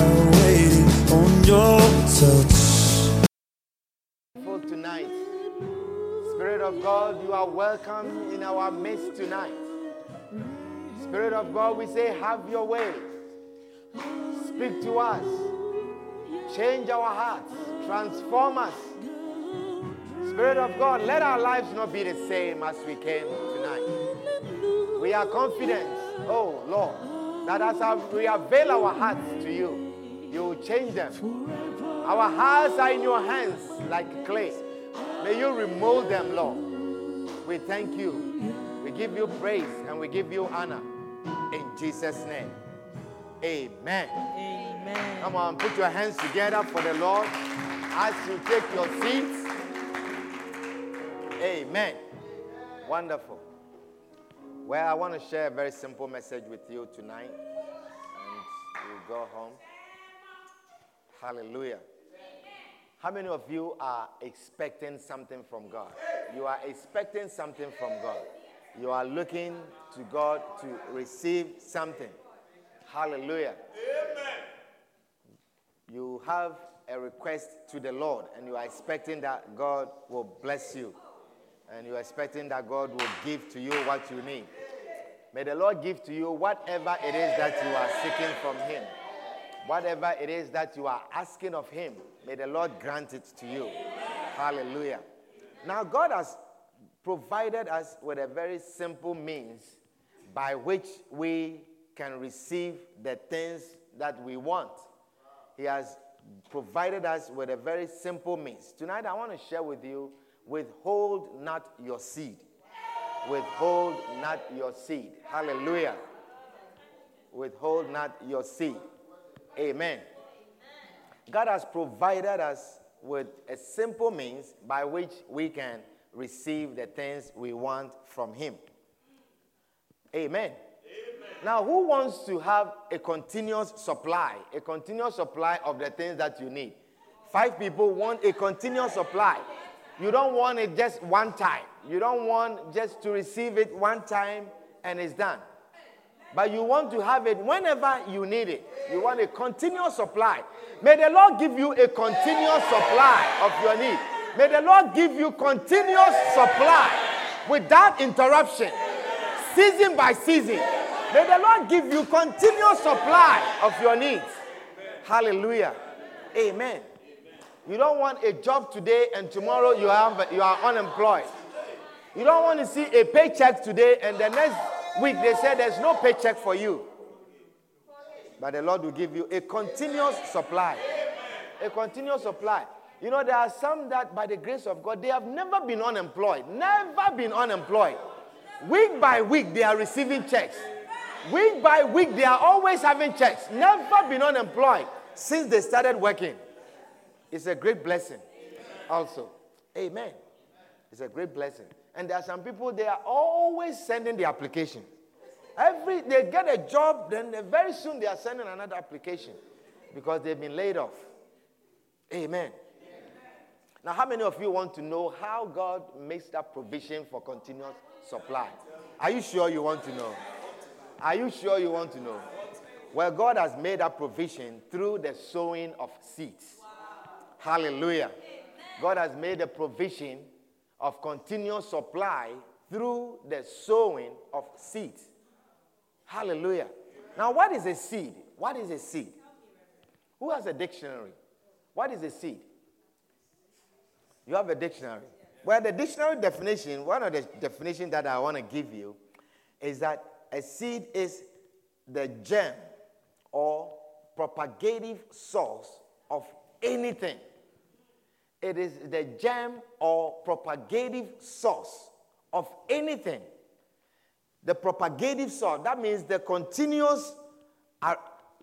Waiting on your touch. tonight. Spirit of God, you are welcome in our midst tonight. Spirit of God, we say, have your way. Speak to us. Change our hearts. Transform us. Spirit of God, let our lives not be the same as we came tonight. We are confident, oh Lord, that as we avail our hearts to you, you will change them. Our hearts are in your hands like clay. May you remold them, Lord. We thank you. We give you praise and we give you honor. In Jesus' name. Amen. Amen. Come on, put your hands together for the Lord as you take your seats. Amen. Wonderful. Well, I want to share a very simple message with you tonight, and we'll go home. Hallelujah. How many of you are expecting something from God? You are expecting something from God. You are looking to God to receive something. Hallelujah. Amen. You have a request to the Lord and you are expecting that God will bless you. And you are expecting that God will give to you what you need. May the Lord give to you whatever it is that you are seeking from Him. Whatever it is that you are asking of Him, may the Lord grant it to you. Hallelujah. Now, God has provided us with a very simple means by which we can receive the things that we want. He has provided us with a very simple means. Tonight, I want to share with you withhold not your seed. Withhold not your seed. Hallelujah. Withhold not your seed. Amen. God has provided us with a simple means by which we can receive the things we want from Him. Amen. Now, who wants to have a continuous supply, a continuous supply of the things that you need? Five people want a continuous supply. You don't want it just one time. You don't want just to receive it one time and it's done. But you want to have it whenever you need it. You want a continuous supply. May the Lord give you a continuous supply of your need. May the Lord give you continuous supply without interruption, season by season. May the Lord give you continuous supply of your needs. Hallelujah. Amen. You don't want a job today and tomorrow you are, you are unemployed. You don't want to see a paycheck today and the next week they say there's no paycheck for you. But the Lord will give you a continuous supply. A continuous supply. You know, there are some that by the grace of God, they have never been unemployed. Never been unemployed. Week by week, they are receiving checks. Week by week, they are always having checks. Never been unemployed since they started working. It's a great blessing. Also. Amen. It's a great blessing. And there are some people, they are always sending the application. Every they get a job, then very soon they are sending another application because they've been laid off. Amen. Now, how many of you want to know how God makes that provision for continuous supply? Are you sure you want to know? Are you sure you want to know? Well, God has made that provision through the sowing of seeds. Hallelujah. God has made a provision of continuous supply through the sowing of seeds. Hallelujah. Now, what is a seed? What is a seed? Who has a dictionary? What is a seed? You have a dictionary. Well, the dictionary definition, one of the definitions that I want to give you is that a seed is the germ or propagative source of anything. It is the germ or propagative source of anything. The propagative source, that means the continuous uh,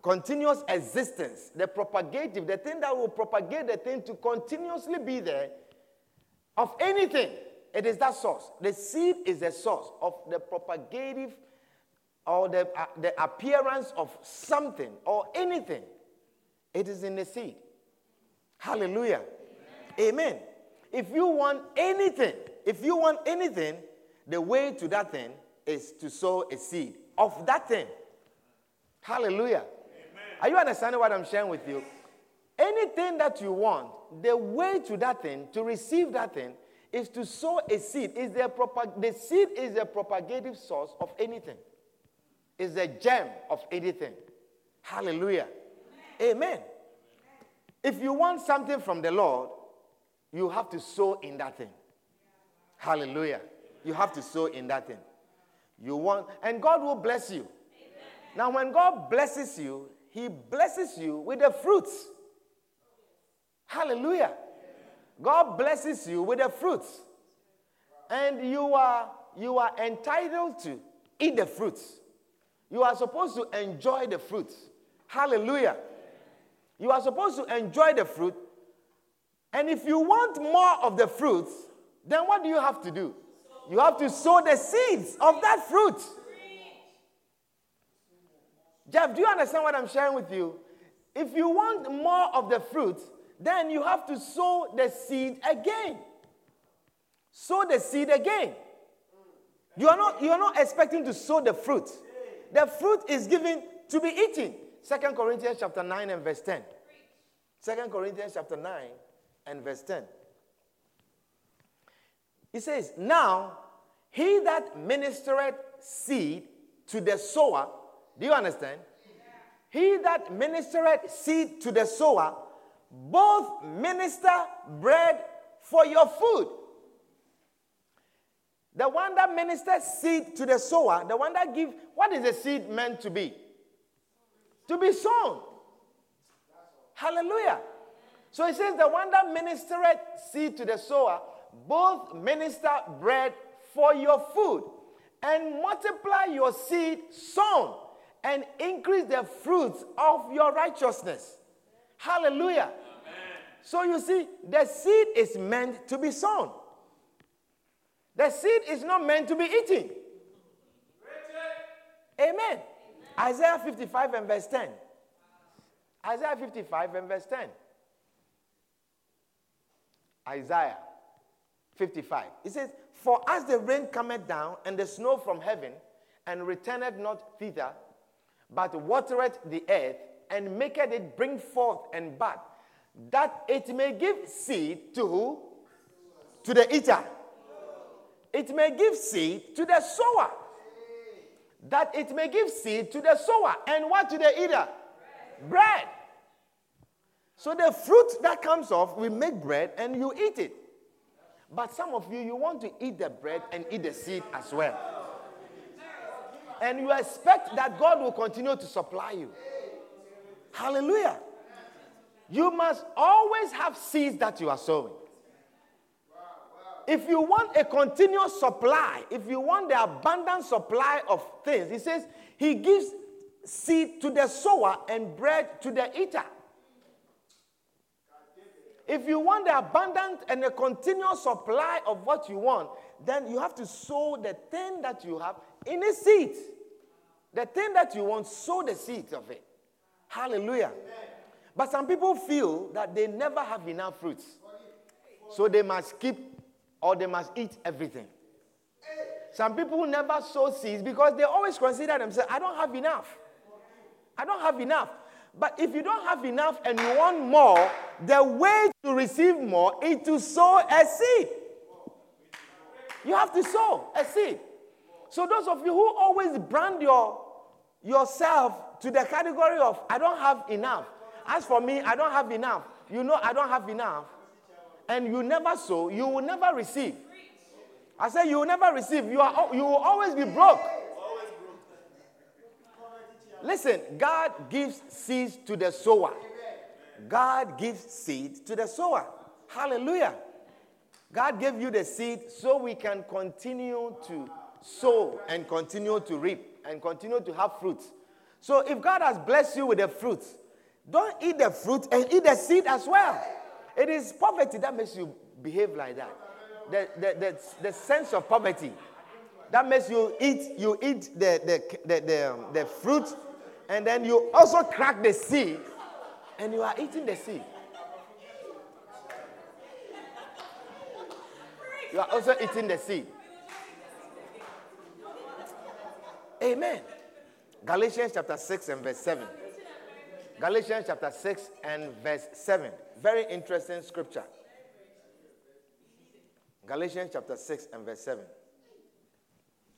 continuous existence, the propagative, the thing that will propagate the thing to continuously be there of anything, it is that source. The seed is the source of the propagative or the, uh, the appearance of something or anything. It is in the seed. Hallelujah. Amen. If you want anything, if you want anything, the way to that thing is to sow a seed of that thing. Hallelujah. Amen. Are you understanding what I'm sharing with you? Anything that you want, the way to that thing, to receive that thing, is to sow a seed. Is the, propag- the seed is the propagative source of anything. Is the gem of anything. Hallelujah. Amen. Amen. If you want something from the Lord, you have to sow in that thing. Hallelujah. You have to sow in that thing. You want, and God will bless you. Now, when God blesses you, He blesses you with the fruits. Hallelujah. God blesses you with the fruits. And you are, you are entitled to eat the fruits. You are supposed to enjoy the fruits. Hallelujah. You are supposed to enjoy the fruit. And if you want more of the fruits, then what do you have to do? You have to sow the seeds of that fruit. Jeff, do you understand what I'm sharing with you? If you want more of the fruit, then you have to sow the seed again. Sow the seed again. You are not, you are not expecting to sow the fruit. The fruit is given to be eaten. Second Corinthians chapter 9 and verse 10. Second Corinthians chapter 9 and verse 10. He says, Now he that ministereth seed to the sower, do you understand? He that ministereth seed to the sower, both minister bread for your food. The one that ministers seed to the sower, the one that gives, what is the seed meant to be? To be sown. Hallelujah. So it says, the one that ministereth seed to the sower, both minister bread for your food and multiply your seed sown and increase the fruits of your righteousness. Hallelujah. Amen. So you see, the seed is meant to be sown. The seed is not meant to be eaten. Amen. Amen. Isaiah 55 and verse 10. Isaiah 55 and verse 10. Isaiah 55. It says, For as the rain cometh down and the snow from heaven, and returneth not thither, but watereth the earth, and maketh it bring forth and bud, that it may give seed to who? To the eater. It may give seed to the sower. That it may give seed to the sower. And what to the eater? Bread. bread. So the fruit that comes off, we make bread and you eat it. But some of you, you want to eat the bread and eat the seed as well. And you expect that God will continue to supply you. Hallelujah. You must always have seeds that you are sowing. If you want a continuous supply, if you want the abundant supply of things, he says he gives seed to the sower and bread to the eater. If you want the abundant and the continuous supply of what you want, then you have to sow the thing that you have in a seed. The thing that you want, sow the seed of it. Hallelujah. But some people feel that they never have enough fruits. So they must keep or they must eat everything. Some people never sow seeds because they always consider themselves, I don't have enough. I don't have enough. But if you don't have enough and you want more, the way to receive more is to sow a seed. You have to sow a seed. So those of you who always brand your yourself to the category of I don't have enough. As for me, I don't have enough. You know I don't have enough. And you never sow, you will never receive. I say you will never receive. You are you will always be broke. Listen, God gives seeds to the sower. God gives seed to the sower. Hallelujah. God gave you the seed so we can continue to sow and continue to reap and continue to have fruits. So if God has blessed you with the fruit, don't eat the fruit and eat the seed as well. It is poverty that makes you behave like that. The, the, the, the sense of poverty that makes you eat you eat the, the, the, the, the fruit and then you also crack the seed and you are eating the seed. You are also eating the seed. Amen. Galatians chapter 6 and verse 7. Galatians chapter 6 and verse 7. Very interesting scripture. Galatians chapter 6 and verse 7.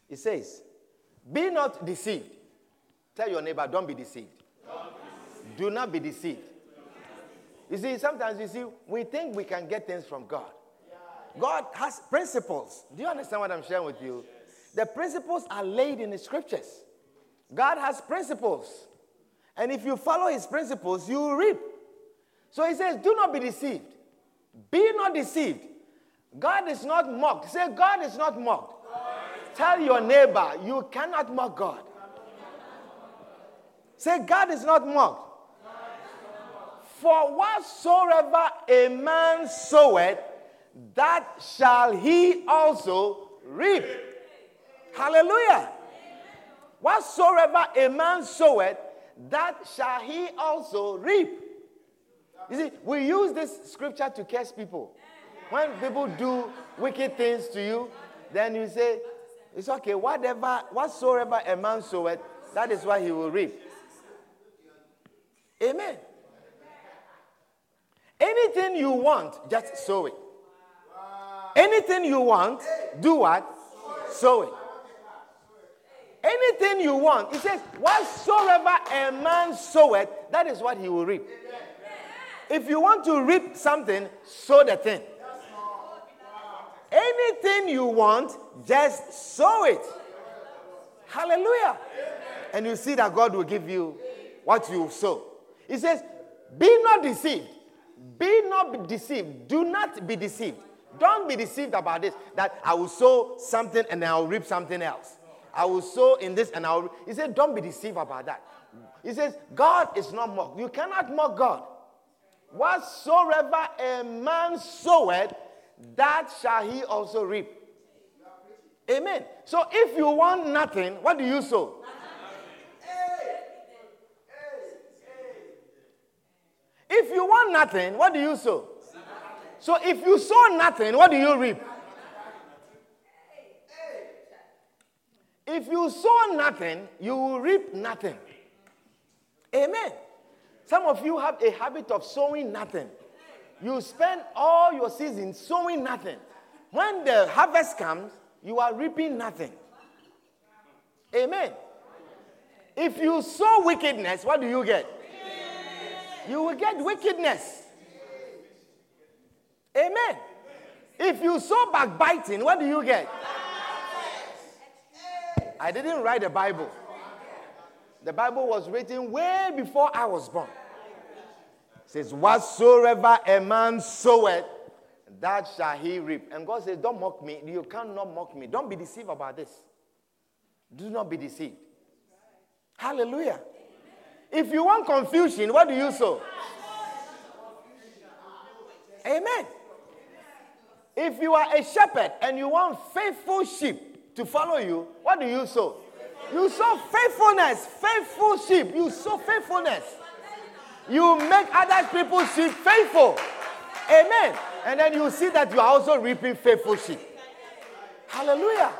It says, Be not deceived. Tell your neighbor, don't be deceived. Do not be deceived. You see, sometimes you see, we think we can get things from God. God has principles. Do you understand what I'm sharing with you? The principles are laid in the scriptures. God has principles. And if you follow his principles, you reap. So he says, Do not be deceived. Be not deceived. God is not mocked. Say, God is not mocked. Tell your neighbor, you cannot mock God. Say, God is not mocked. For whatsoever a man soweth, that shall he also reap. Hallelujah. Whatsoever a man soweth, that shall he also reap. You see, we use this scripture to curse people. When people do wicked things to you, then you say, It's okay, whatever, whatsoever a man soweth, that is what he will reap. Amen. Anything you want, just sow it. Anything you want, do what? Sow it. Anything you want, he says, whatsoever a man soweth, that is what he will reap. If you want to reap something, sow the thing. Anything you want, just sow it. Hallelujah. And you see that God will give you what you sow. He says, Be not deceived. Be not deceived. Do not be deceived. Don't be deceived about this that I will sow something and I will reap something else. I will sow in this and I will. He said, Don't be deceived about that. He says, God is not mocked. You cannot mock God. Whatsoever a man soweth, that shall he also reap. Amen. So if you want nothing, what do you sow? If you want nothing, what do you sow? So if you sow nothing, what do you reap? If you sow nothing, you will reap nothing. Amen. Some of you have a habit of sowing nothing. You spend all your season sowing nothing. When the harvest comes, you are reaping nothing. Amen. If you sow wickedness, what do you get? You will get wickedness. Amen. If you sow backbiting, what do you get? I didn't write the Bible. The Bible was written way before I was born. It says, Whatsoever a man soweth, that shall he reap. And God says, Don't mock me. You cannot mock me. Don't be deceived about this. Do not be deceived. Hallelujah. If you want confusion, what do you sow? Amen. If you are a shepherd and you want faithful sheep to follow you, what do you sow? You sow faithfulness, faithful sheep. You sow faithfulness. You make other people's sheep faithful. Amen. And then you see that you are also reaping faithful sheep. Hallelujah.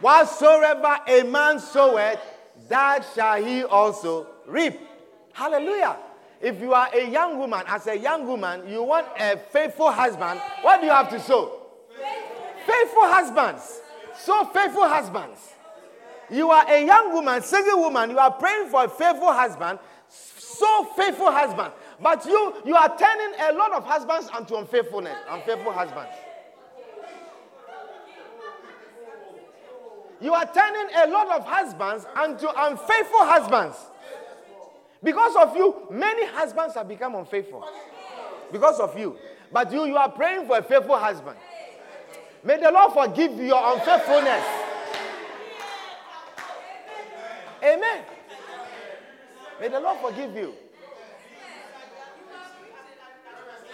Whatsoever a man soweth, that shall he also reap. Hallelujah. If you are a young woman, as a young woman, you want a faithful husband, what do you have to sow? Faithful husbands. Sow faithful husbands. You are a young woman, single woman, you are praying for a faithful husband, sow faithful husband. But you you are turning a lot of husbands unto unfaithfulness, unfaithful husbands. You are turning a lot of husbands unto unfaithful husbands. Because of you, many husbands have become unfaithful. Because of you. But you, you are praying for a faithful husband. May the Lord forgive your unfaithfulness. Amen. May the Lord forgive you.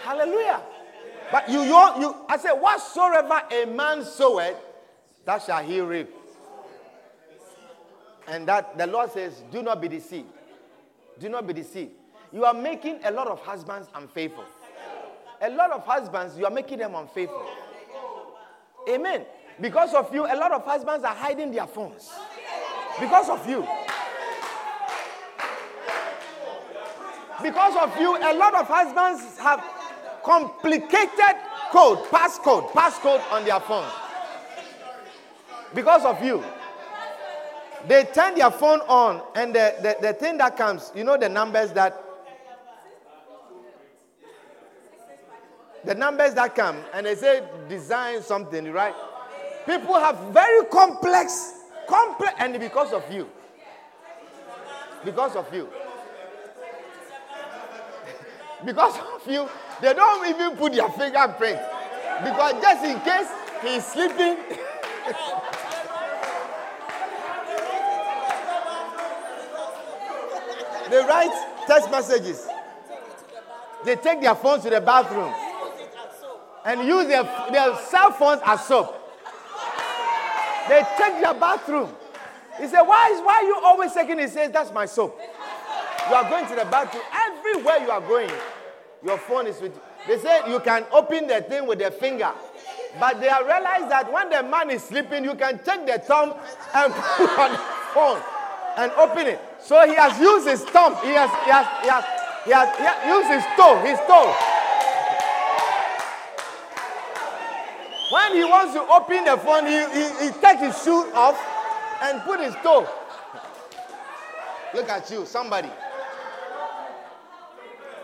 Hallelujah. But you, you, you I said, whatsoever a man soweth, that shall he reap. And that the Lord says, do not be deceived. Do not be deceived. You are making a lot of husbands unfaithful. A lot of husbands, you are making them unfaithful. Amen. Because of you, a lot of husbands are hiding their phones. Because of you. Because of you, a lot of husbands have complicated code, passcode, passcode on their phone. Because of you. They turn their phone on, and the, the, the thing that comes, you know, the numbers that. The numbers that come, and they say design something, right? People have very complex, complex, and because of you. Because of you. because of you, they don't even put their fingerprint. Because just in case he's sleeping. they write text messages. They take their phones to the bathroom and use their, their cell phones as soap. They take their bathroom. He said, Why is why are you always taking? He says, That's my soap. You are going to the bathroom. Everywhere you are going, your phone is with you. They say you can open the thing with the finger. But they have realized that when the man is sleeping, you can take the thumb and put on the phone and open it. So he has used his thumb. He has, he has, he has, he has, he has used his toe, his toe. When he wants to open the phone, he, he, he takes his shoe off and put his toe. Look at you, somebody.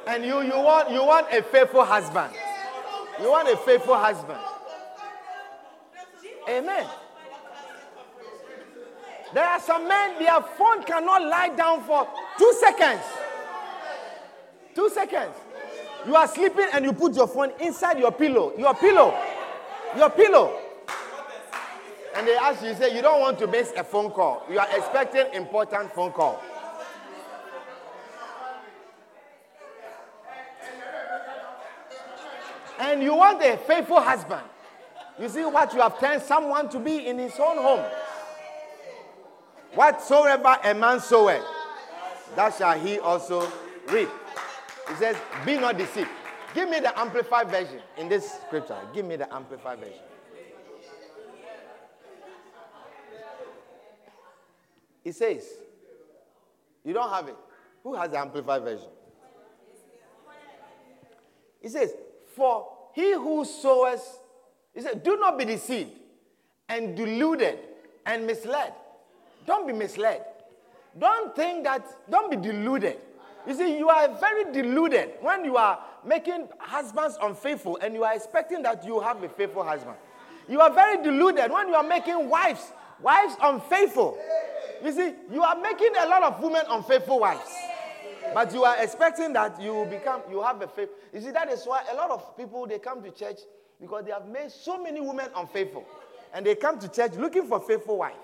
And you, you, want, you want a faithful husband. You want a faithful husband. Amen. There are some men, their phone cannot lie down for two seconds. Two seconds. You are sleeping and you put your phone inside your pillow. Your pillow. Your pillow. And they ask you, you say, you don't want to miss a phone call. You are expecting important phone call. And you want a faithful husband. You see what you have turned someone to be in his own home. Whatsoever a man soweth, that shall he also reap. He says, Be not deceived. Give me the amplified version in this scripture. Give me the amplified version. It says, You don't have it. Who has the amplified version? It says, For he who sows, he said, Do not be deceived and deluded and misled. Don't be misled. Don't think that, don't be deluded. You see, you are very deluded when you are making husbands unfaithful and you are expecting that you have a faithful husband. You are very deluded when you are making wives, wives unfaithful. You see, you are making a lot of women unfaithful wives. But you are expecting that you will become, you have a faith. You see, that is why a lot of people they come to church because they have made so many women unfaithful. And they come to church looking for faithful wife.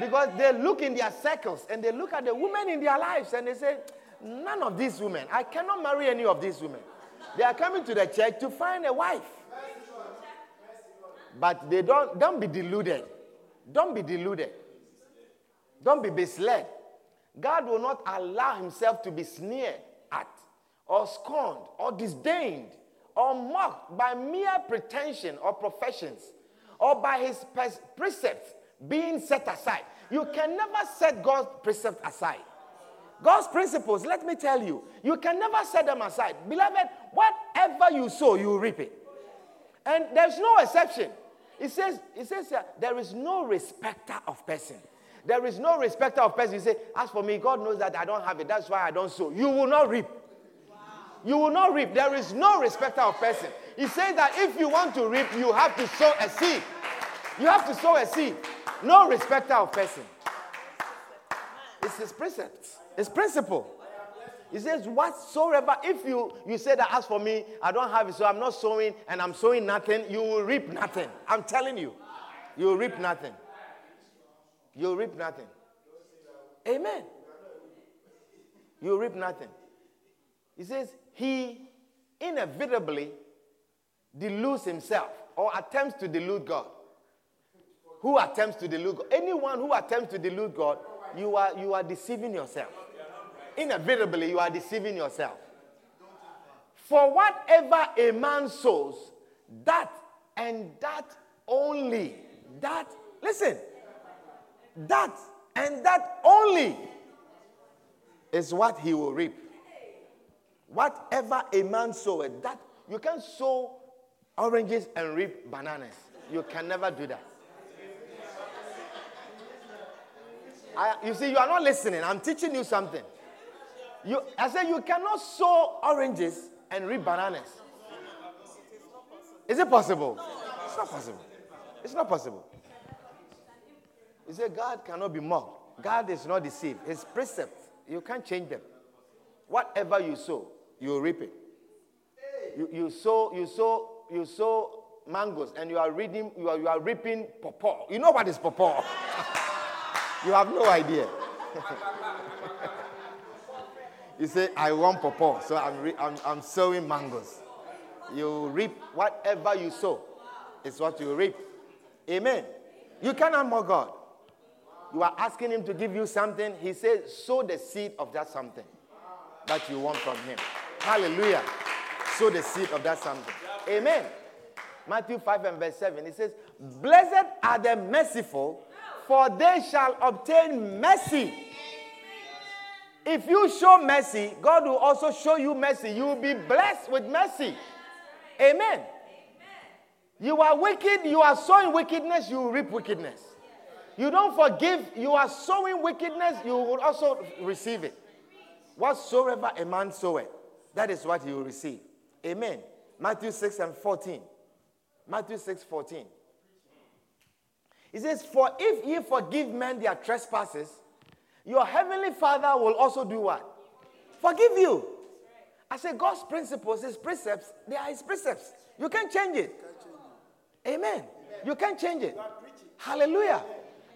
Because they look in their circles and they look at the women in their lives and they say, None of these women, I cannot marry any of these women. They are coming to the church to find a wife. But they don't don't be deluded. Don't be deluded. Don't be misled. God will not allow himself to be sneered at or scorned or disdained or mocked by mere pretension or professions or by his precepts being set aside. You can never set God's precepts aside. God's principles, let me tell you, you can never set them aside. Beloved, whatever you sow, you reap it. And there's no exception. It says, it says here, there is no respecter of person. There is no respecter of person. You say, as for me, God knows that I don't have it. That's why I don't sow. You will not reap. You will not reap. There is no respecter of person. He says that if you want to reap, you have to sow a seed. You have to sow a seed. No respecter of person. It's his precepts. His principle. He says, whatsoever, if you, you say that as for me, I don't have it, so I'm not sowing and I'm sowing nothing, you will reap nothing. I'm telling you. You will reap nothing. You'll reap nothing. Amen. You will reap nothing. He says, He inevitably deludes himself or attempts to delude God. Who attempts to delude God? Anyone who attempts to delude God, you are, you are deceiving yourself. Inevitably, you are deceiving yourself. For whatever a man sows, that and that only, that, listen, that and that only is what he will reap. Whatever a man soweth, that you can sow oranges and reap bananas. You can never do that. I, you see, you are not listening. I'm teaching you something. You, I said you cannot sow oranges and reap bananas. Is it possible? It's not possible. It's not possible. You say God cannot be mocked. God is not deceived. His precepts, you can't change them. Whatever you sow, you reap it. You, you sow, you sow, you sow mangoes and you are reading, you are, you are reaping pawpaw. You know what is pawpaw? you have no idea. you say, I want pawpaw, so I'm, re- I'm, I'm sowing mangoes. You reap whatever you sow, is what you reap. Amen. You cannot mock God. You are asking Him to give you something. He says, sow the seed of that something that you want from Him. Hallelujah. Sow the seed of that something. Amen. Matthew 5 and verse 7. It says, Blessed are the merciful, for they shall obtain mercy. If you show mercy, God will also show you mercy. You will be blessed with mercy. Amen. You are wicked, you are sowing wickedness, you will reap wickedness. You don't forgive, you are sowing wickedness, you will also receive it. Whatsoever a man soweth, that is what he will receive. Amen. Matthew 6 and 14. Matthew 6 14. He says, For if ye forgive men their trespasses, your heavenly Father will also do what? Forgive you. I say God's principles, His precepts, they are His precepts. You can't change it. Amen. You can't change it. Hallelujah.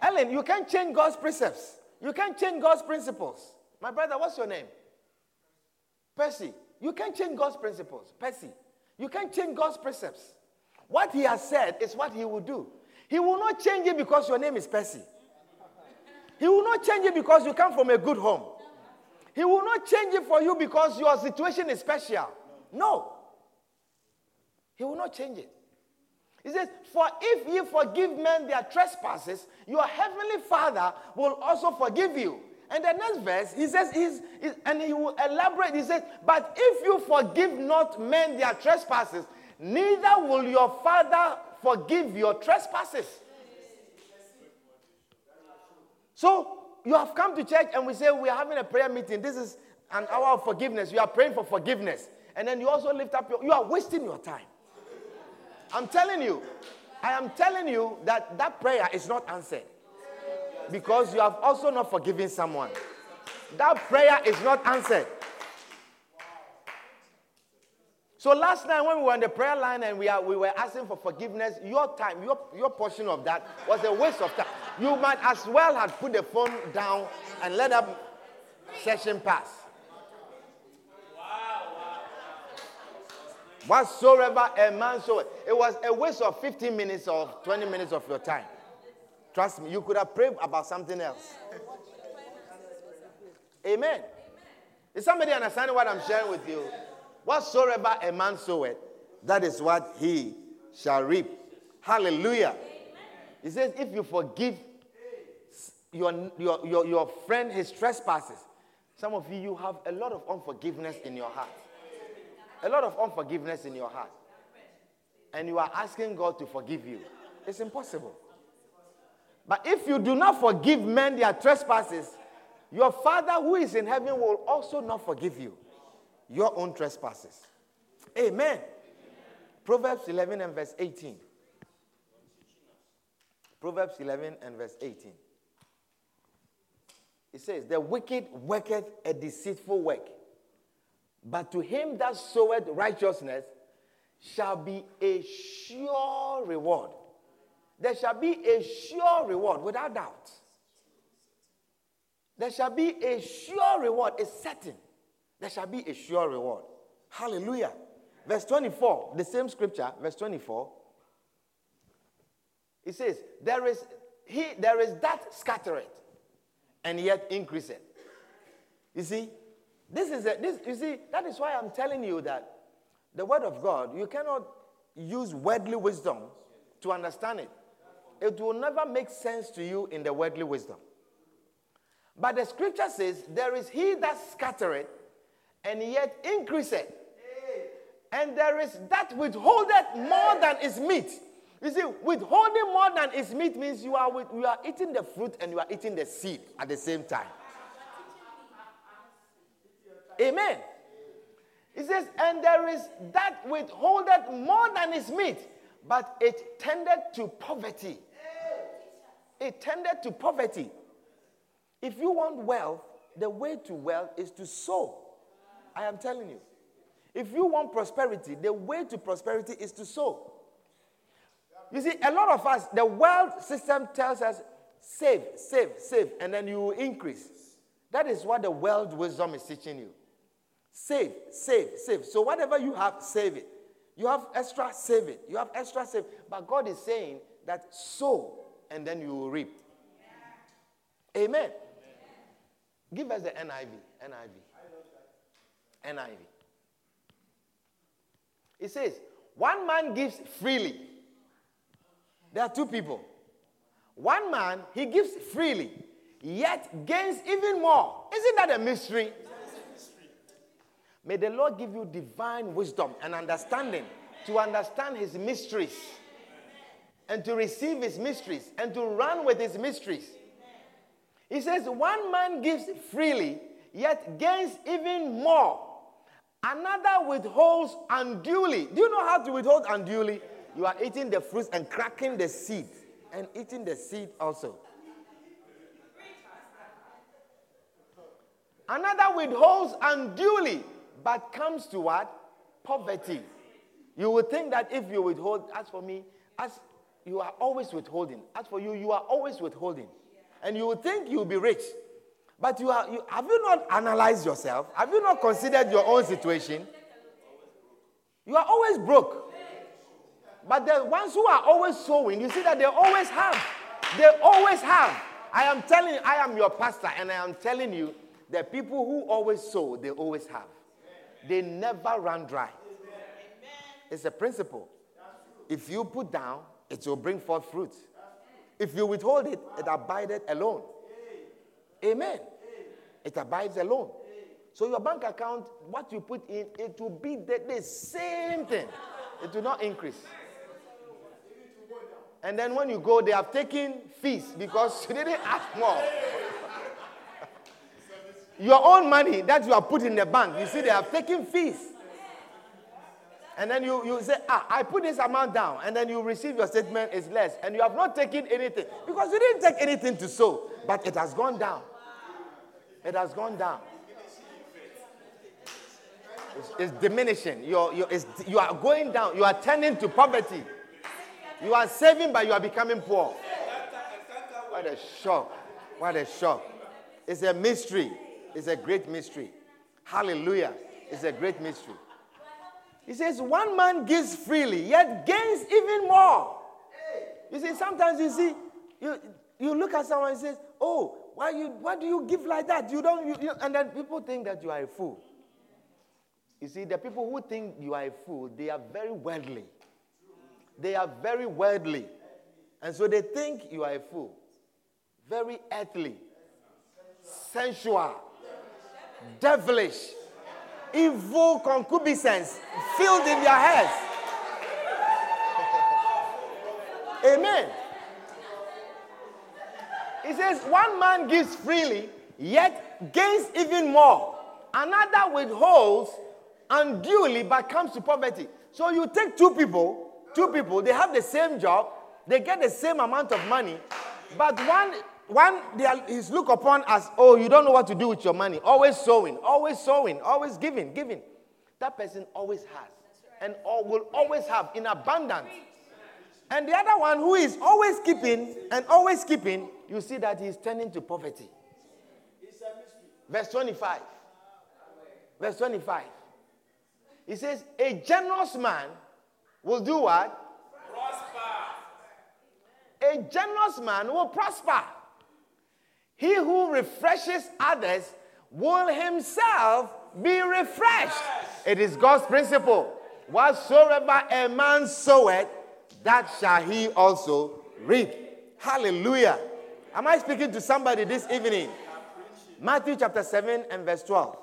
Ellen, you can't change God's precepts. You can't change God's principles. My brother, what's your name? Percy. You can't change God's principles. Percy. You can't change God's precepts. What He has said is what He will do. He will not change it because your name is Percy. He will not change it because you come from a good home. He will not change it for you because your situation is special. No. He will not change it. He says, For if ye forgive men their trespasses, your heavenly Father will also forgive you. And the next verse, he says, he's, he's, and he will elaborate, he says, But if you forgive not men their trespasses, neither will your Father forgive your trespasses. So you have come to church and we say we are having a prayer meeting. This is an hour of forgiveness. You are praying for forgiveness. And then you also lift up your, you are wasting your time. I'm telling you, I am telling you that that prayer is not answered because you have also not forgiven someone. That prayer is not answered. So last night when we were on the prayer line and we, are, we were asking for forgiveness, your time, your, your portion of that was a waste of time. You might as well have put the phone down and let that session pass. Whatsoever a man soweth, it was a waste of 15 minutes or 20 minutes of your time. Trust me, you could have prayed about something else. Amen. Is somebody understanding what I'm sharing with you? Whatsoever a man soweth, that is what he shall reap. Hallelujah. He says, if you forgive your, your, your, your friend his trespasses, some of you, you have a lot of unforgiveness in your heart. A lot of unforgiveness in your heart. And you are asking God to forgive you. It's impossible. But if you do not forgive men their trespasses, your Father who is in heaven will also not forgive you your own trespasses. Amen. Amen. Proverbs 11 and verse 18. Proverbs 11 and verse 18. It says, The wicked worketh a deceitful work, but to him that soweth righteousness shall be a sure reward. There shall be a sure reward without doubt. there shall be a sure reward, a certain. There shall be a sure reward. Hallelujah. Verse 24, the same scripture, verse 24. It says, There is he there is that scattereth and yet increaseth. You see, this is a, this you see, that is why I'm telling you that the word of God, you cannot use worldly wisdom to understand it. It will never make sense to you in the worldly wisdom. But the scripture says, There is he that scattereth and yet increaseth. And there is that withholdeth more than is meet. You see, withholding more than is meet means you are, with, you are eating the fruit and you are eating the seed at the same time. Amen. He says, and there is that withholdeth more than is meet, but it tended to poverty. It tended to poverty. If you want wealth, the way to wealth is to sow. I am telling you. If you want prosperity, the way to prosperity is to sow. You see, a lot of us, the world system tells us save, save, save, and then you increase. That is what the world wisdom is teaching you. Save, save, save. So whatever you have, save it. You have extra, save it. You have extra, save. But God is saying that sow, and then you will reap. Amen. Amen. Give us the NIV. NIV. NIV. It says, one man gives freely. There are two people. One man, he gives freely, yet gains even more. Isn't that a mystery? May the Lord give you divine wisdom and understanding to understand his mysteries and to receive his mysteries and to run with his mysteries. He says, One man gives freely, yet gains even more. Another withholds unduly. Do you know how to withhold unduly? You are eating the fruits and cracking the seed and eating the seed also. Another withholds unduly, but comes to what? Poverty. You would think that if you withhold, as for me, as you are always withholding. As for you, you are always withholding and you would think you'll be rich. But you are, you, have you not analyzed yourself? Have you not considered your own situation? You are always broke. But the ones who are always sowing, you see that they always have. They always have. I am telling you, I am your pastor, and I am telling you, the people who always sow, they always have. They never run dry. It's a principle. If you put down, it will bring forth fruit. If you withhold it, it abideth alone. Amen. It abides alone. So your bank account, what you put in, it will be the, the same thing. It will not increase. And then when you go, they have taken fees because you didn't ask more. your own money that you have put in the bank, you see, they have taken fees. And then you, you say, ah, I put this amount down. And then you receive your statement is less. And you have not taken anything. Because you didn't take anything to sow. But it has gone down. It has gone down. It's, it's diminishing. You're, you're, it's, you are going down. You are turning to poverty. You are saving, but you are becoming poor. What a shock. What a shock. It's a mystery. It's a great mystery. Hallelujah. It's a great mystery. He says, one man gives freely, yet gains even more. You see, sometimes you see, you, you look at someone and says, oh, why, you, why do you give like that? You don't, you, you, and then people think that you are a fool. You see, the people who think you are a fool, they are very worldly. They are very worldly. And so they think you are a fool. Very earthly, sensual, devilish evil concupiscence filled in their heads. Amen. Says, One man gives freely, yet gains even more. Another withholds unduly but comes to poverty. So you take two people, two people, they have the same job, they get the same amount of money, but one one they are, is looked upon as, oh, you don't know what to do with your money. Always sowing, always sowing, always giving, giving. That person always has and all, will always have in abundance. And the other one who is always keeping and always keeping, you see that he's turning to poverty. Verse 25. Verse 25. He says, A generous man will do what? Prosper. A generous man will prosper. He who refreshes others will himself be refreshed. It is God's principle. Whatsoever a man soweth, that shall he also reap. Hallelujah. Am I speaking to somebody this evening? Matthew chapter 7 and verse 12.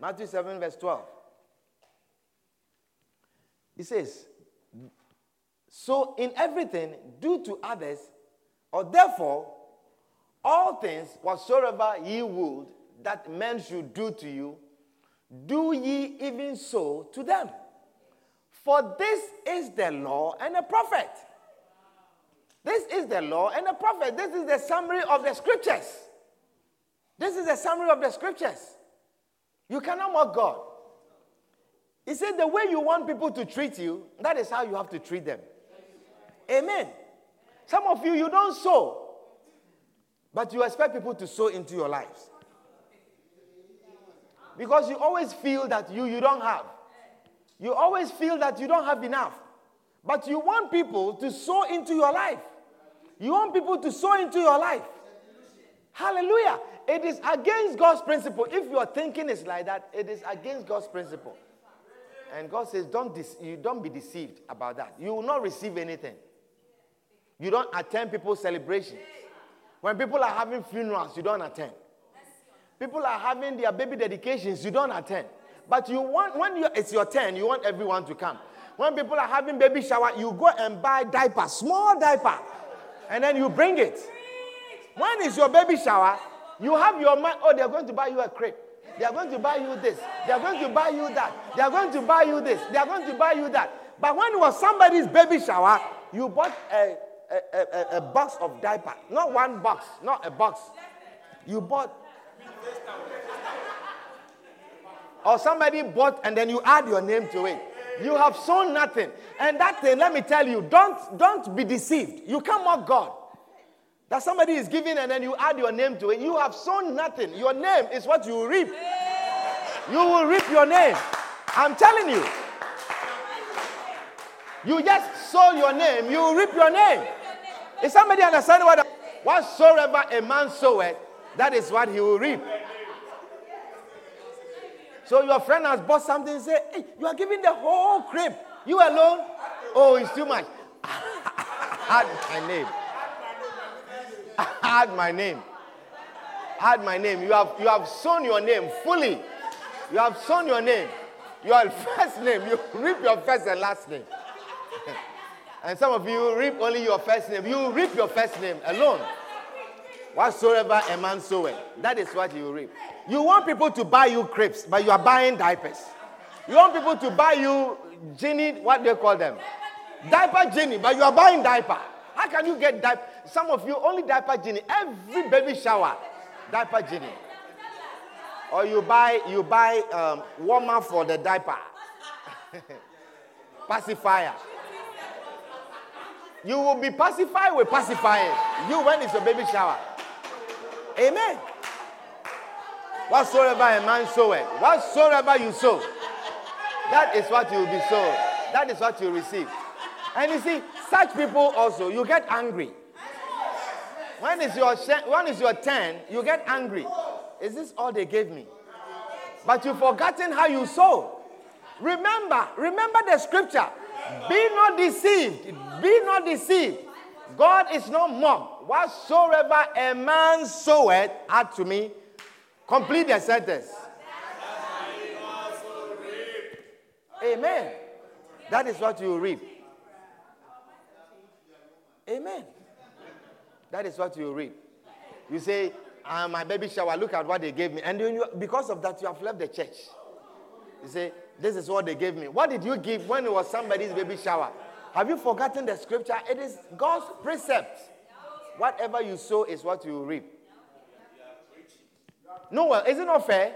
Matthew 7, verse 12. He says, So in everything, do to others, or therefore, all things whatsoever ye would that men should do to you, do ye even so to them. For this is the law and the prophet. This is the law and the prophet. This is the summary of the scriptures. This is the summary of the scriptures. You cannot mock God. He said, The way you want people to treat you, that is how you have to treat them. Amen. Some of you, you don't sow, but you expect people to sow into your lives. Because you always feel that you, you don't have. You always feel that you don't have enough. But you want people to sow into your life. You want people to sow into your life. Hallelujah. It is against God's principle. If your thinking is like that, it is against God's principle. And God says, don't, you don't be deceived about that. You will not receive anything. You don't attend people's celebrations. When people are having funerals, you don't attend. People are having their baby dedications, you don't attend. But you want, when you, it's your turn, you want everyone to come. When people are having baby shower, you go and buy diaper, small diaper, and then you bring it. When is your baby shower? You have your mind, oh, they're going to buy you a crepe. They are going to buy you this. They are going to buy you that. They are going to buy you this. They are going to buy you that. But when it was somebody's baby shower, you bought a, a, a, a box of diaper. Not one box, not a box. You bought. Or somebody bought and then you add your name to it. You have sown nothing. And that thing, let me tell you, don't, don't be deceived. You can't mock God. That somebody is giving and then you add your name to it. You have sown nothing. Your name is what you reap. You will reap your name. I'm telling you. You just sow your name, you will reap your name. Is somebody understanding what? Whatsoever a man soweth, that is what he will reap. So your friend has bought something say, hey, you are giving the whole crib. You alone? Oh, it's too much. Add my name. Add my name. Add my name. You have you have sown your name fully. You have sown your name. Your first name. You reap your first and last name. and some of you reap only your first name. You reap your first name alone. Whatsoever a man soweth, that is what you reap. You want people to buy you crepes, but you are buying diapers. You want people to buy you genie, what do you call them? Diaper genie, but you are buying diaper. How can you get diaper? Some of you only diaper genie. Every baby shower, diaper genie. Or you buy you buy um, warmer for the diaper, pacifier. You will be pacified with pacifying. You when it's your baby shower. Amen. Whatsoever a man soweth, whatsoever you sow, that is what you will be sold. That is what you receive. And you see, such people also, you get angry. When is your when is your turn, you get angry. Is this all they gave me? But you've forgotten how you sow. Remember, remember the scripture. Be not deceived. Be not deceived. God is not mocked. Whatsoever a man soweth, add to me. Complete the sentence. Amen. That is what you reap. Amen. That is what you reap. You say, ah, my baby shower, look at what they gave me. And you, because of that, you have left the church. You say, this is what they gave me. What did you give when it was somebody's baby shower? Have you forgotten the scripture? It is God's precept. Whatever you sow is what you reap. No, well, is it not fair?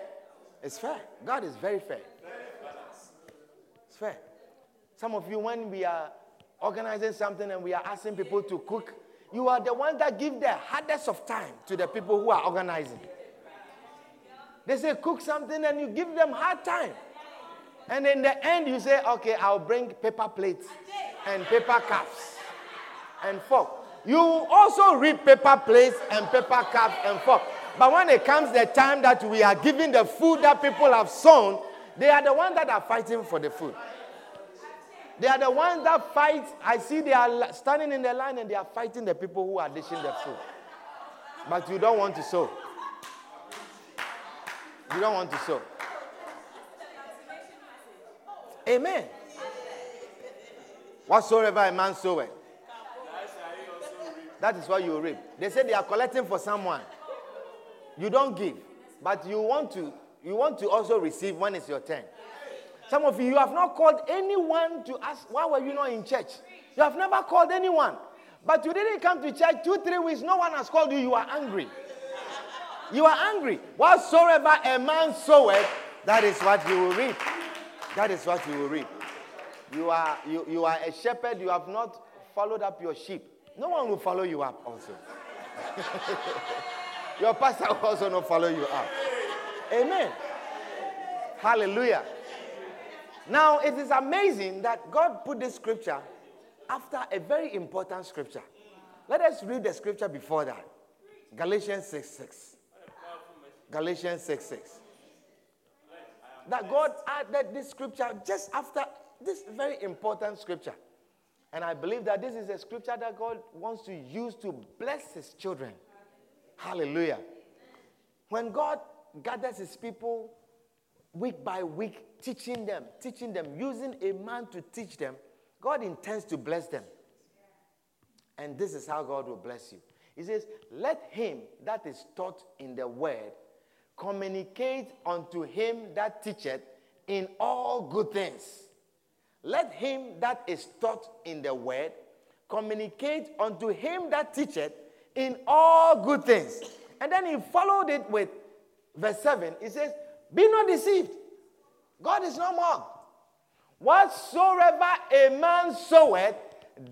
It's fair. God is very fair. It's fair. Some of you, when we are organizing something and we are asking people to cook, You are the ones that give the hardest of time to the people who are organizing. They say cook something and you give them hard time. And in the end, you say, okay, I'll bring paper plates and paper cups and fork. You also read paper plates and paper cups and fork. But when it comes the time that we are giving the food that people have sown, they are the ones that are fighting for the food. They are the ones that fight. I see they are standing in the line and they are fighting the people who are dishing the food. But you don't want to sow. You don't want to sow. Amen. Whatsoever a man soweth, that is what you reap. They say they are collecting for someone. You don't give, but you want to. You want to also receive when it's your turn. Some of you, you have not called anyone to ask, why were you not in church? You have never called anyone. But you didn't come to church two, three weeks, no one has called you, you are angry. You are angry. Whatsoever a man soweth, that is what he will reap. That is what you will reap. You are, you, you are a shepherd, you have not followed up your sheep. No one will follow you up also. your pastor will also not follow you up. Amen. Hallelujah. Now, it is amazing that God put this scripture after a very important scripture. Let us read the scripture before that Galatians 6 6. Galatians 6 6. That God added this scripture just after this very important scripture. And I believe that this is a scripture that God wants to use to bless his children. Hallelujah. When God gathers his people week by week, teaching them, teaching them, using a man to teach them, God intends to bless them. And this is how God will bless you. He says, Let him that is taught in the word communicate unto him that teacheth in all good things. Let him that is taught in the word communicate unto him that teacheth in all good things. And then he followed it with verse 7. He says, Be not deceived. God is not mocked. Whatsoever a man soweth,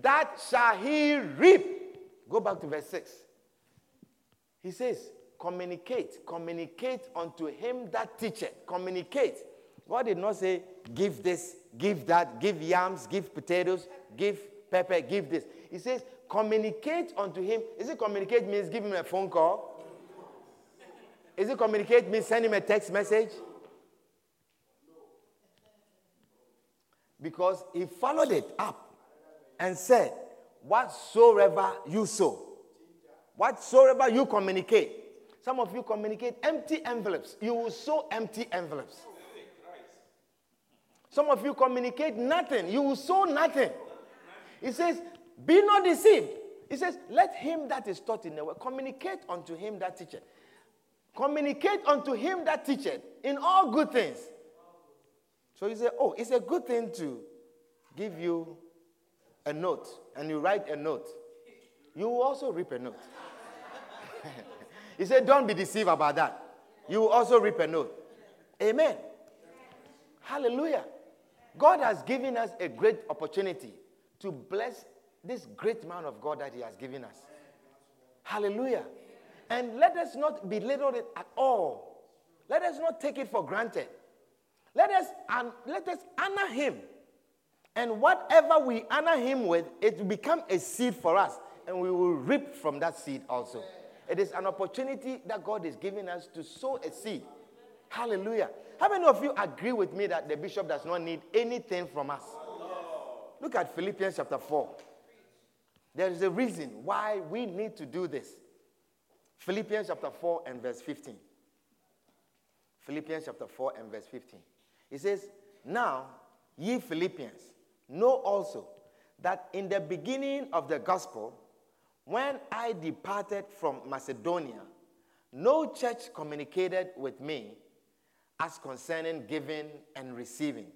that shall he reap. Go back to verse 6. He says, Communicate, communicate unto him that teacheth. Communicate. God did not say, Give this, give that, give yams, give potatoes, give pepper, give this. He says, Communicate unto him. Is it communicate means give him a phone call? Is it communicate means send him a text message? Because he followed it up and said, Whatsoever you sow, whatsoever you communicate. Some of you communicate empty envelopes. You will sow empty envelopes. Some of you communicate nothing. You will sow nothing. He says, Be not deceived. He says, Let him that is taught in the word communicate unto him that teacheth. Communicate unto him that teacheth in all good things. So he said, Oh, it's a good thing to give you a note, and you write a note. You will also reap a note. he said, Don't be deceived about that. You will also reap a note. Amen. Hallelujah. God has given us a great opportunity to bless this great man of God that He has given us. Hallelujah. And let us not belittle it at all. Let us not take it for granted. Let us, um, let us honor him. And whatever we honor him with, it will become a seed for us. And we will reap from that seed also. It is an opportunity that God is giving us to sow a seed. Hallelujah. How many of you agree with me that the bishop does not need anything from us? Look at Philippians chapter 4. There is a reason why we need to do this. Philippians chapter 4 and verse 15. Philippians chapter 4 and verse 15. He says, Now, ye Philippians, know also that in the beginning of the gospel, when I departed from Macedonia, no church communicated with me as concerning giving and receiving,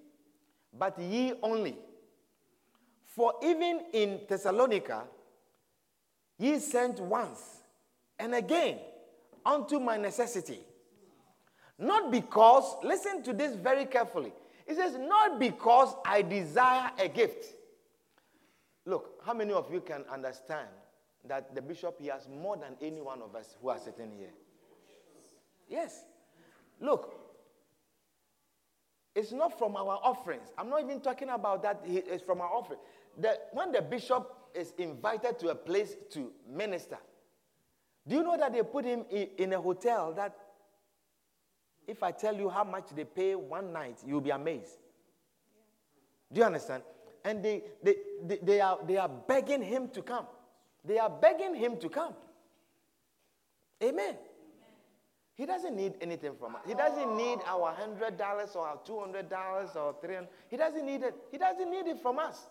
but ye only. For even in Thessalonica, ye sent once and again unto my necessity not because, listen to this very carefully. It says, not because I desire a gift. Look, how many of you can understand that the bishop he has more than any one of us who are sitting here. Yes. Look, it's not from our offerings. I'm not even talking about that. It's from our offering. The, when the bishop is invited to a place to minister, do you know that they put him in, in a hotel that if I tell you how much they pay one night, you'll be amazed. Do you understand? And they, they, they, they, are, they are begging him to come. They are begging him to come. Amen. He doesn't need anything from us. He doesn't need our hundred dollars or our two hundred dollars or three hundred. He doesn't need it. He doesn't need it from us.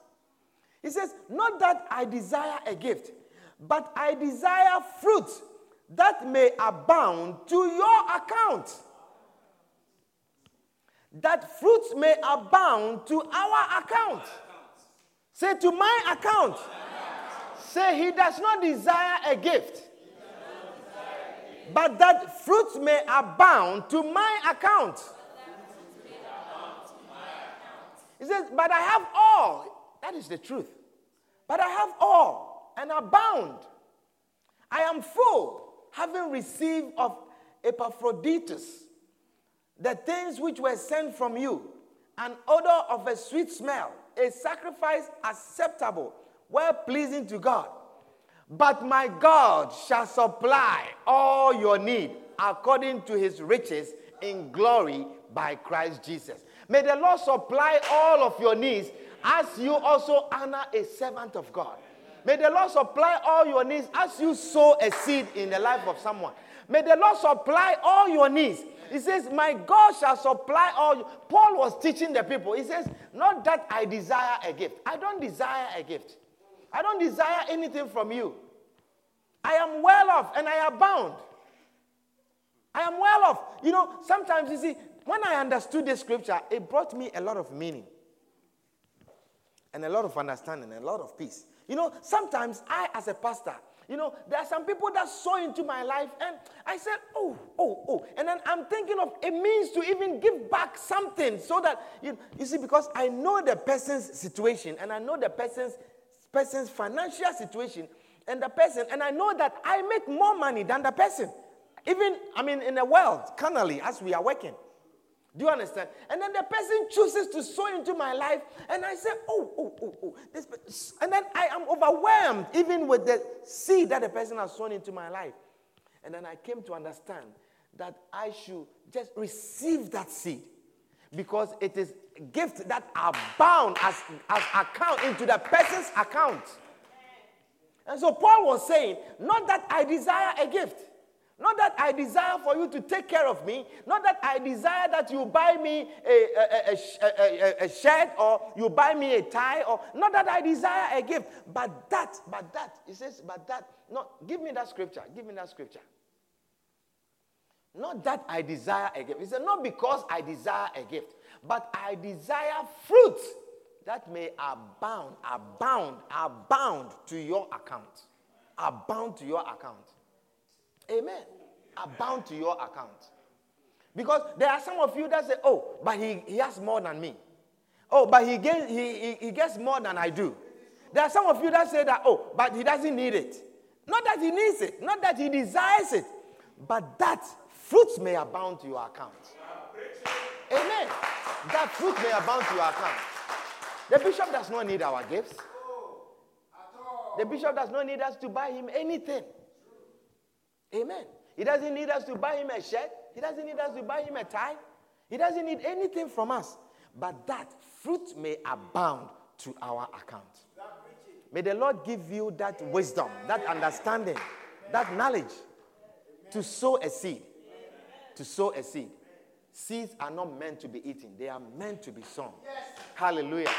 He says, "Not that I desire a gift, but I desire fruit that may abound to your account." That fruit may abound to our account. Say to my account. Say he does not desire a gift but that fruits may abound to my account. He says, But I have all. That is the truth. But I have all and abound. I am full, having received of Epaphroditus the things which were sent from you an odor of a sweet smell, a sacrifice acceptable, well pleasing to God. But my God shall supply all your need according to his riches in glory by Christ Jesus. May the Lord supply all of your needs as you also honor a servant of God. May the Lord supply all your needs as you sow a seed in the life of someone. May the Lord supply all your needs. He says, My God shall supply all. You. Paul was teaching the people. He says, Not that I desire a gift. I don't desire a gift. I don't desire anything from you. I am well off and I abound. I am well off. You know, sometimes you see, when I understood this scripture, it brought me a lot of meaning and a lot of understanding and a lot of peace. You know, sometimes I, as a pastor, you know, there are some people that sow into my life, and I said, oh, oh, oh. And then I'm thinking of a means to even give back something so that, you, you see, because I know the person's situation and I know the person's, person's financial situation, and the person, and I know that I make more money than the person. Even, I mean, in the world, carnally, as we are working. Do you understand? And then the person chooses to sow into my life, and I say, oh, oh, oh, oh. This, and then I am overwhelmed, even with the seed that the person has sown into my life. And then I came to understand that I should just receive that seed because it is gifts that are bound as, as account into the person's account. And so Paul was saying, not that I desire a gift, not that I desire for you to take care of me, not that I desire that you buy me a, a, a, a, shirt or you buy me a tie, or not that I desire a gift, but that, but that, he says, but that, no, give me that scripture, give me that scripture. Not that I desire a gift. He said, not because I desire a gift, but I desire fruit that may abound, abound, abound to your account. Abound to your account. Amen. Abound to your account. Because there are some of you that say, oh, but he, he has more than me. Oh, but he, gets, he, he, he gets more than I do. There are some of you that say that, oh, but he doesn't need it. Not that he needs it, not that he desires it, but that fruits may abound to your account. Amen. That fruit may abound to your account. The bishop does not need our gifts. The bishop does not need us to buy him anything. Amen. He doesn't need us to buy him a shirt. He doesn't need us to buy him a tie. He doesn't need anything from us. But that fruit may abound to our account. May the Lord give you that wisdom, that understanding, that knowledge to sow a seed. To sow a seed. Seeds are not meant to be eaten, they are meant to be sown. Hallelujah.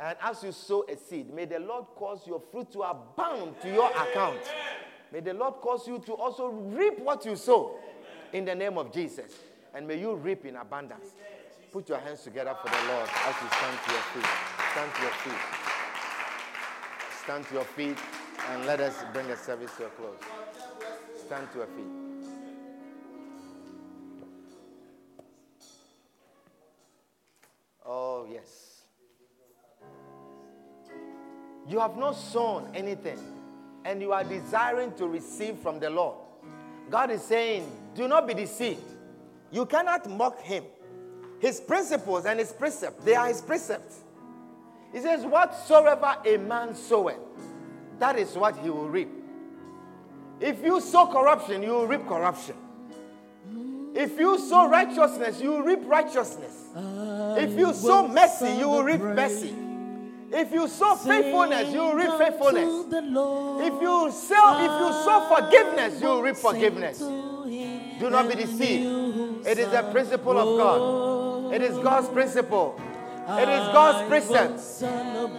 And as you sow a seed, may the Lord cause your fruit to abound to your account. May the Lord cause you to also reap what you sow in the name of Jesus. And may you reap in abundance. Put your hands together for the Lord as you stand to your feet. Stand to your feet. Stand to your feet and let us bring the service to a close. Stand to your feet. Oh, yes. You have not sown anything and you are desiring to receive from the Lord, God is saying, Do not be deceived. You cannot mock Him. His principles and His precepts, they are His precepts. He says, Whatsoever a man soweth, that is what he will reap. If you sow corruption, you will reap corruption. If you sow righteousness, you will reap righteousness. If you sow mercy, you will reap mercy. If you sow faithfulness, you will reap faithfulness. If you sow, if you sow forgiveness, you will reap forgiveness. Do not be deceived. It is a principle of God. It is God's principle. It is God's precept.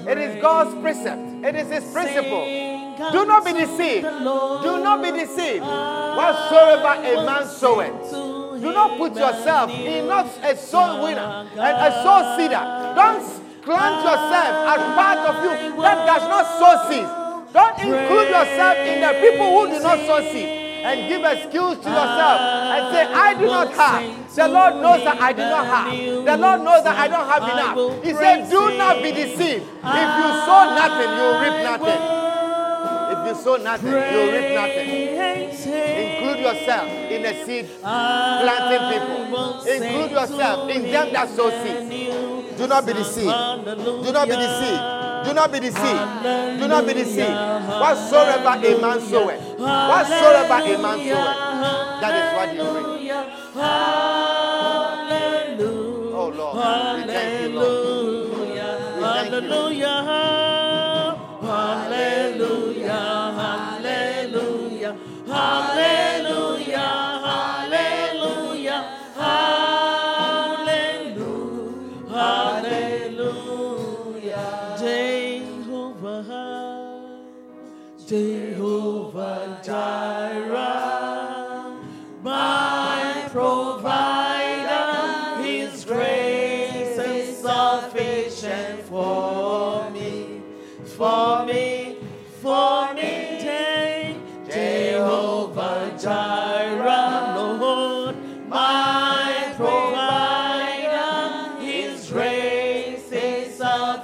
It is God's precept. It is His principle. Do not be deceived. Do not be deceived. Whatsoever a man soweth. Do not put yourself in not a soul winner and a soul seeder. Don't plant yourself as part of you that does not sow seeds. Don't include yourself in the people who do not sow seeds and give excuse to yourself and say, I do not have. The Lord knows that I do not have. The Lord knows that I don't have enough. He said, Do not be deceived. If you sow nothing, you reap nothing. If you sow nothing, you reap nothing. Include yourself in the seed planting people. Include yourself in them that sow seeds. Do not be deceived. Do not be deceived. Do not be deceived. Do not be deceived. Whatsoever a man soweth, whatsoever a man soweth, that is what he reap.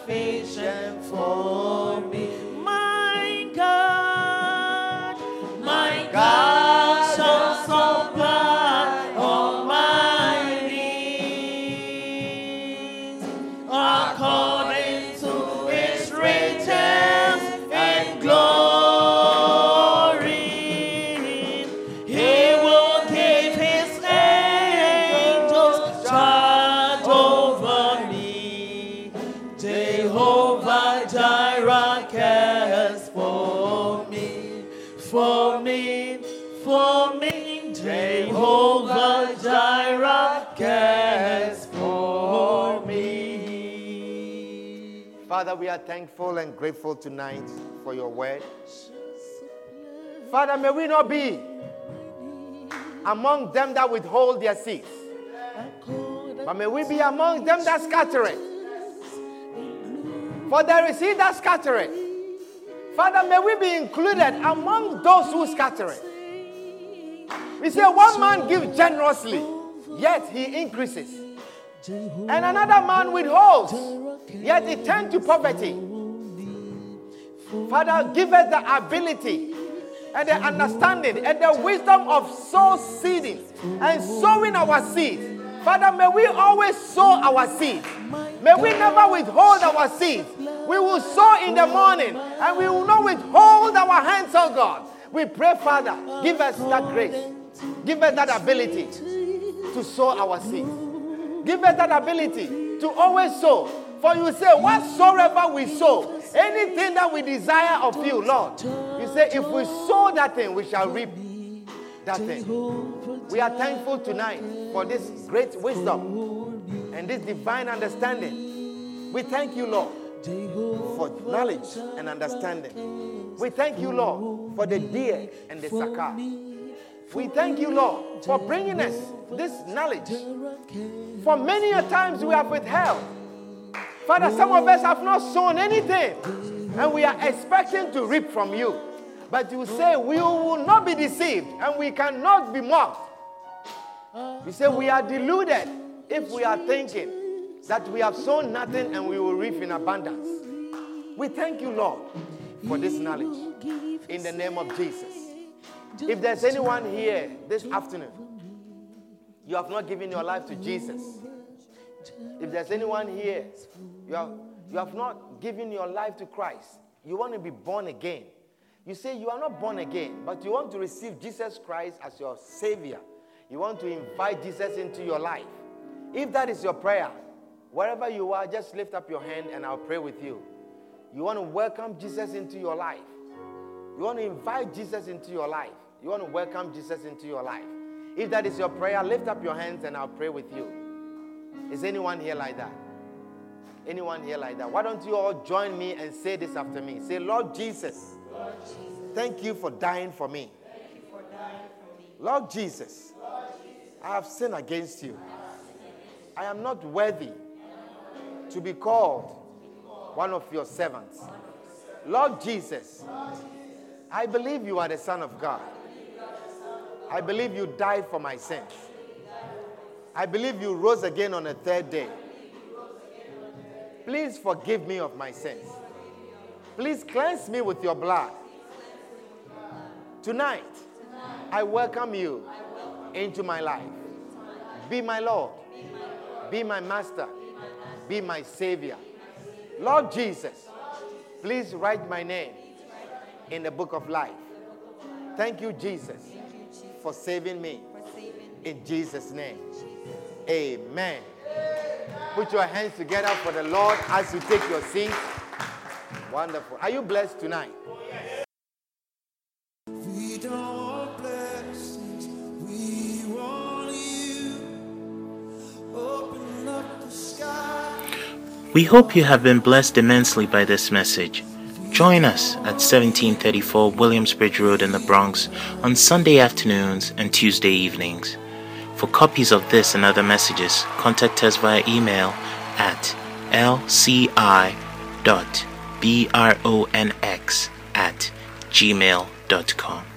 Sufficient for are thankful and grateful tonight for your word. Father, may we not be among them that withhold their seeds, but may we be among them that scatter it. For there is he that scatter it. Father, may we be included among those who scatter it. We say one man gives generously, yet he increases. And another man withholds, yet he turns to poverty. Father, give us the ability and the understanding and the wisdom of sow seeding and sowing our seed. Father, may we always sow our seed. May we never withhold our seed. We will sow in the morning and we will not withhold our hands, oh God. We pray, Father, give us that grace. Give us that ability to sow our seed. Give us that ability to always sow. For you say, whatsoever we sow, anything that we desire of you, Lord, you say, if we sow that thing, we shall reap that thing. We are thankful tonight for this great wisdom and this divine understanding. We thank you, Lord, for knowledge and understanding. We thank you, Lord, for the deer and the sakar. We thank you, Lord, for bringing us this knowledge. For many a times we have withheld. Father, some of us have not sown anything, and we are expecting to reap from you. But you say we will not be deceived and we cannot be mocked. You say we are deluded if we are thinking that we have sown nothing and we will reap in abundance. We thank you, Lord, for this knowledge. In the name of Jesus. If there's anyone here this afternoon, you have not given your life to Jesus. If there's anyone here, you have, you have not given your life to Christ. You want to be born again. You say you are not born again, but you want to receive Jesus Christ as your Savior. You want to invite Jesus into your life. If that is your prayer, wherever you are, just lift up your hand and I'll pray with you. You want to welcome Jesus into your life. You want to invite Jesus into your life. You want to welcome Jesus into your life. If that is your prayer, lift up your hands and I'll pray with you. Is anyone here like that? Anyone here like that? Why don't you all join me and say this after me? Say, Lord Jesus, Lord Jesus thank you for dying for me. Lord Jesus, Lord Jesus, I have sinned against you. I am not worthy to be called one of your servants. Lord Jesus, I believe you are the Son of God. I believe you died for my sins. I believe you rose again on the third day. Please forgive me of my sins. Please cleanse me with your blood. Tonight, I welcome you into my life. Be my Lord. Be my Master. Be my Savior. Lord Jesus, please write my name in the book of life. Thank you, Jesus, for saving me. In Jesus' name. Amen. Put your hands together for the Lord as you take your seat. Wonderful. Are you blessed tonight? We hope you have been blessed immensely by this message. Join us at 1734 Williamsbridge Road in the Bronx on Sunday afternoons and Tuesday evenings. For copies of this and other messages, contact us via email at lci.bronx at gmail.com.